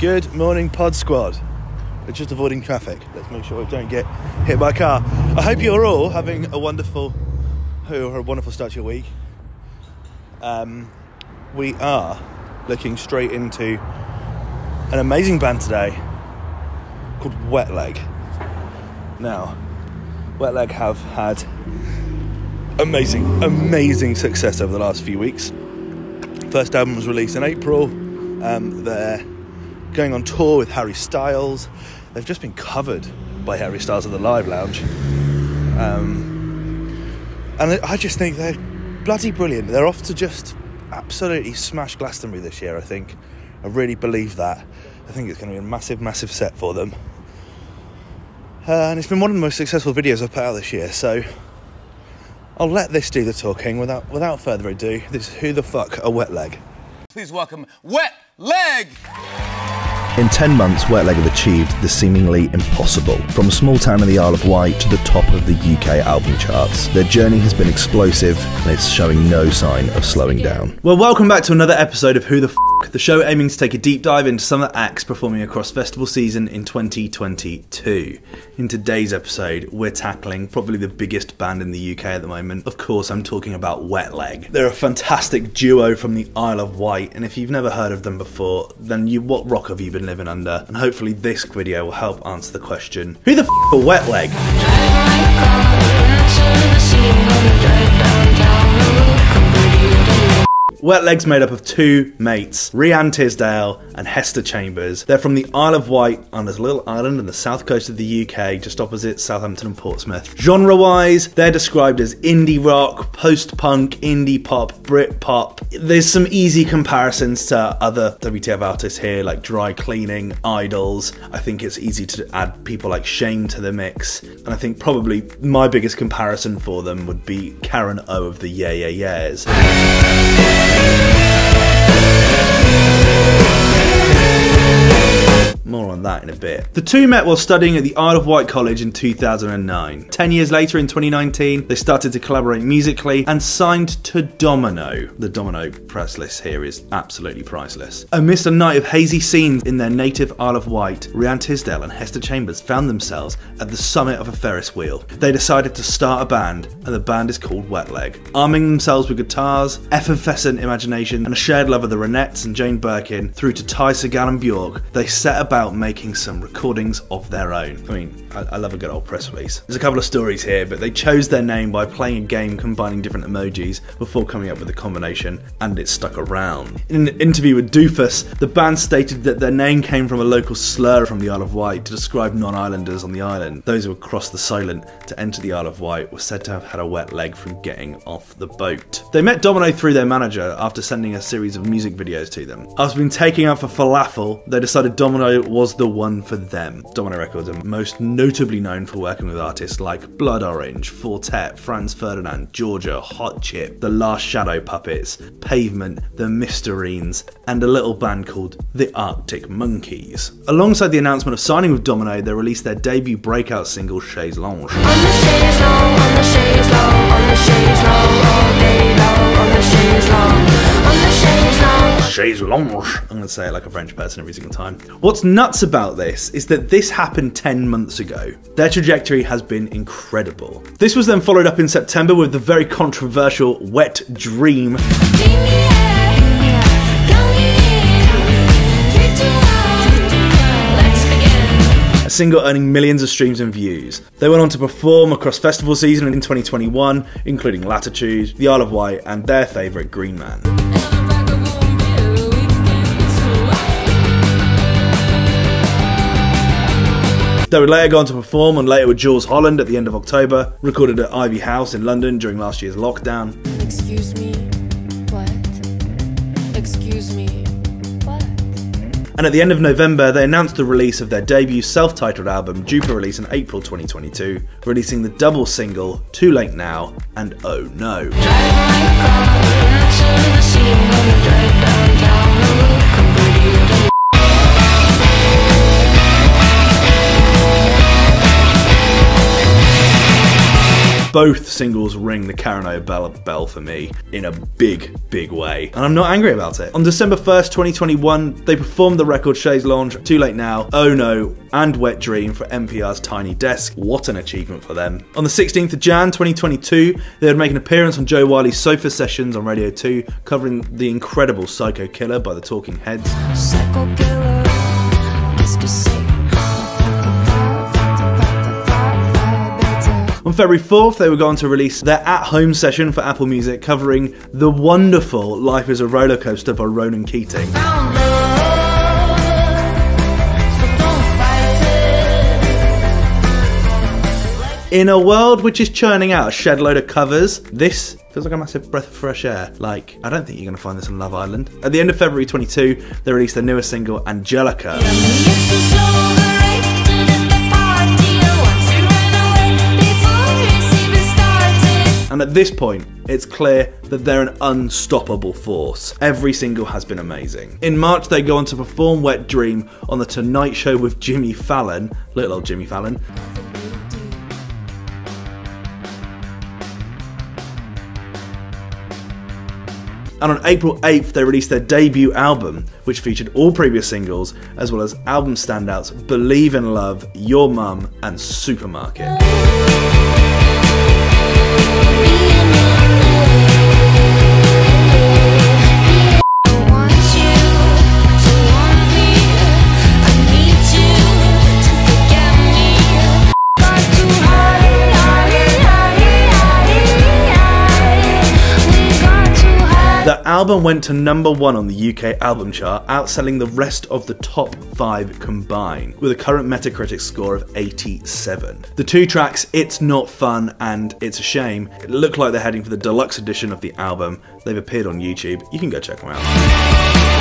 Good morning, Pod Squad. We're just avoiding traffic. Let's make sure we don't get hit by a car. I hope you're all having a wonderful, a wonderful start to your week. Um, we are looking straight into an amazing band today called Wet Leg. Now, Wet Leg have had amazing, amazing success over the last few weeks. First album was released in April. Um, they're going on tour with Harry Styles. They've just been covered by Harry Styles at the Live Lounge. Um, and I just think they're bloody brilliant. They're off to just absolutely smash Glastonbury this year, I think. I really believe that. I think it's going to be a massive, massive set for them. Uh, and it's been one of the most successful videos I've put out this year, so I'll let this do the talking without, without further ado. This is Who the Fuck a Wet Leg. Please welcome Wet Leg! In 10 months, Wet Leg have achieved the seemingly impossible. From a small town in the Isle of Wight to the top of the UK album charts, their journey has been explosive and it's showing no sign of slowing down. Well, welcome back to another episode of Who the F, the show aiming to take a deep dive into some of the acts performing across festival season in 2022. In today's episode, we're tackling probably the biggest band in the UK at the moment. Of course, I'm talking about Wet Leg. They're a fantastic duo from the Isle of Wight, and if you've never heard of them before, then you what rock have you been living under? And hopefully this video will help answer the question, who the f*** are Wet Leg? Wet Leg's made up of two mates, Rhian Teasdale and Hester Chambers. They're from the Isle of Wight on this little island on the south coast of the UK, just opposite Southampton and Portsmouth. Genre wise, they're described as indie rock, post punk, indie pop, Brit pop. There's some easy comparisons to other WTF artists here, like Dry Cleaning, Idles. I think it's easy to add people like Shame to the mix. And I think probably my biggest comparison for them would be Karen O of the Yeah Yeah Yeahs. On that in a bit. The two met while studying at the Isle of Wight College in 2009. Ten years later, in 2019, they started to collaborate musically and signed to Domino. The Domino press list here is absolutely priceless. Amidst a night of hazy scenes in their native Isle of Wight, Rhian Teasdale and Hester Chambers found themselves at the summit of a Ferris wheel. They decided to start a band, and the band is called Wet Leg. Arming themselves with guitars, effervescent imagination, and a shared love of the Ronettes and Jane Birkin, through to Ty Segall and Bjork, they set about making some recordings of their own. I mean, I, I, love a good old press release. There's a couple of stories here, but they chose their name by playing a game combining different emojis before coming up with a combination, and it stuck around. In an interview with Doofus, the band stated that their name came from a local slur from the Isle of Wight to describe non islanders on the island. Those who would cross the Solent to enter the Isle of Wight were said to have had a wet leg from getting off the boat. They met Domino through their manager after sending a series of music videos to them. After being taken out for falafel, they decided Domino was the one for them. Domino Records are most notably known for working with artists like Blood Orange, Four Tet, Franz Ferdinand, Georgia, Hot Chip, The Last Shadow Puppets, Pavement, The Mysterines, and a little band called The Arctic Monkeys. Alongside the announcement of signing with Domino, they released their debut breakout single Chaise Longue. Chaise Longue. I'm going to say it like a French person every single time. What's nuts about this is that this happened 10 months ago. Their trajectory has been incredible. This was then followed up in September with the very controversial Wet Dream. Single earning millions of streams and views. They went on to perform across festival season in 2021, including Latitude, the Isle of Wight, and their favourite Green Man. They would later go on to perform on Later with Jools Holland at the end of October, recorded at Ivy House in London during last year's lockdown. Excuse me, what? Excuse me, what? And at the end of November, they announced the release of their debut self titled album, due for release in April 2022, releasing the double single Too Late Now and Oh No. Both singles ring the Karen O bell, for me in a big, big way, and I'm not angry about it. On December 1st, 2021, they performed the record Chaise Longue, Too Late Now, Oh No, and Wet Dream for NPR's Tiny Desk. What an achievement for them. On the 16th of Jan 2022, they would make an appearance on Jo Whiley's Sofa Sessions on Radio 2, covering the incredible Psycho Killer by the Talking Heads. On February 4th, they were going to release their at home session for Apple Music covering the wonderful Life is a Roller Coaster by Ronan Keating. In a world which is churning out a shed load of covers, this feels like a massive breath of fresh air. Like, I don't think you're going to find this on Love Island. At the end of February 22, they released their newest single, Angelica. And at this point, it's clear that they're an unstoppable force. Every single has been amazing. In March, they go on to perform Wet Dream on The Tonight Show with Jimmy Fallon, little old Jimmy Fallon. And on April 8th, they released their debut album, which featured all previous singles, as well as album standouts Believe in Love, Your Mum, and Supermarket. The album went to number one on the UK album chart, outselling the rest of the top five combined, with a current Metacritic score of 87. The two tracks, It's Not Fun and It's a Shame, look like they're heading for the deluxe edition of the album. They've appeared on YouTube. You can go check them out.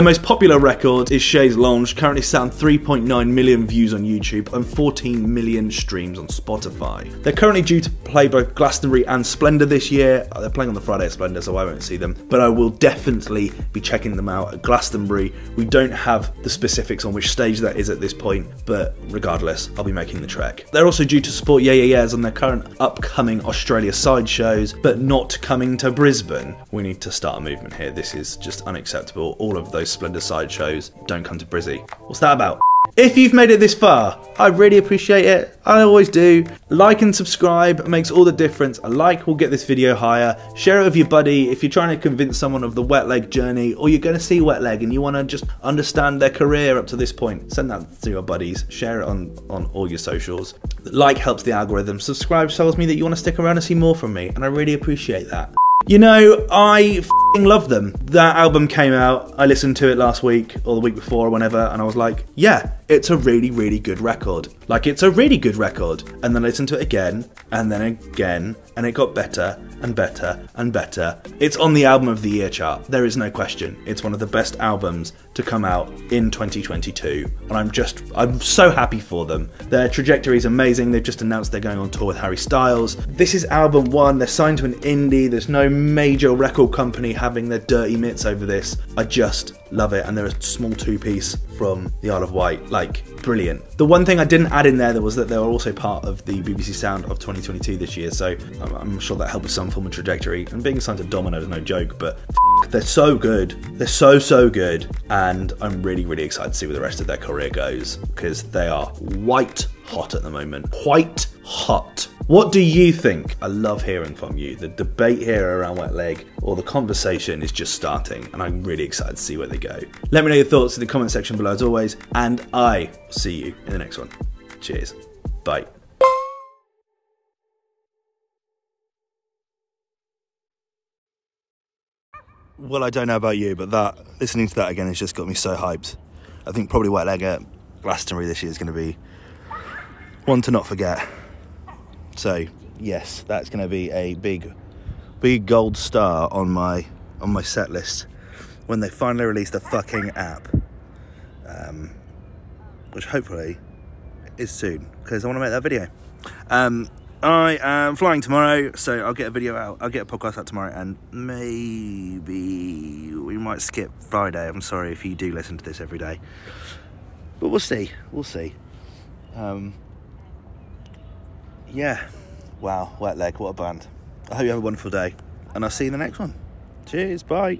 Their most popular record is Chaise Longue, currently sat on 3.9 million views on YouTube and 14 million streams on Spotify. They're currently due to play both Glastonbury and Splendour this year. Uh, They're playing on the Friday at Splendour, so I won't see them, but I will definitely be checking them out at Glastonbury. We don't have the specifics on which stage that is at this point, but regardless, I'll be making the trek. They're also due to support Yeah Yeah Yeahs on their current upcoming Australia side shows, but not coming to Brisbane. We need to start a movement here. This is just unacceptable. All of those Splendour side shows don't come to Brizzy. What's that about? If you've made it this far, I really appreciate it. I always do. Like and subscribe makes all the difference. A like will get this video higher. Share it with your buddy if you're trying to convince someone of the wet leg journey or you're going to see wet leg and you want to just understand their career up to this point. Send that to your buddies. Share it on, on all your socials. Like helps the algorithm. Subscribe tells me that you want to stick around and see more from me, and I really appreciate that. You know, I love them. That album came out. I listened to it last week or the week before or whenever, and I was like, yeah, it's a really, really good record. Like, it's a really good record. And then I listened to it again, and then again, and it got better and better and better. It's on the album of the year chart. There is no question. It's one of the best albums to come out in 2022, and I'm just, I'm so happy for them. Their trajectory is amazing. They've just announced they're going on tour with Harry Styles. This is album one. They're signed to an indie. There's no major record company having their dirty mitts over this. I just love it, and they're a small two piece from the Isle of Wight. Like, brilliant. The one thing I didn't add in there was that they were also part of the BBC Sound of 2022 this year, so I'm, sure that helped with some form of trajectory. And being signed to Domino is no joke, but they're so good. They're so, so good, and I'm really, really excited to see where the rest of their career goes because they are white hot at the moment. White hot. What do you think? I love hearing from you. The debate here around Wet Leg or the conversation is just starting, and I'm really excited to see where they go. Let me know your thoughts in the comment section below as always, and I see you in the next one. Cheers. Bye. Well, I don't know about you, but that listening to that again has just got me so hyped. I think probably Wet Leg at Glastonbury this year is going to be one to not forget. So yes, that's going to be a big, big gold star on my on my set list when they finally release the fucking app, um, which hopefully is soon because I want to make that video. Um, I am flying tomorrow, so I'll get a video out. I'll get a podcast out tomorrow, and maybe we might skip Friday. I'm sorry if you do listen to this every day, but we'll see. We'll see. Um, yeah. Wow, Wet Leg, what a band. I hope you have a wonderful day, and I'll see you in the next one. Cheers, bye.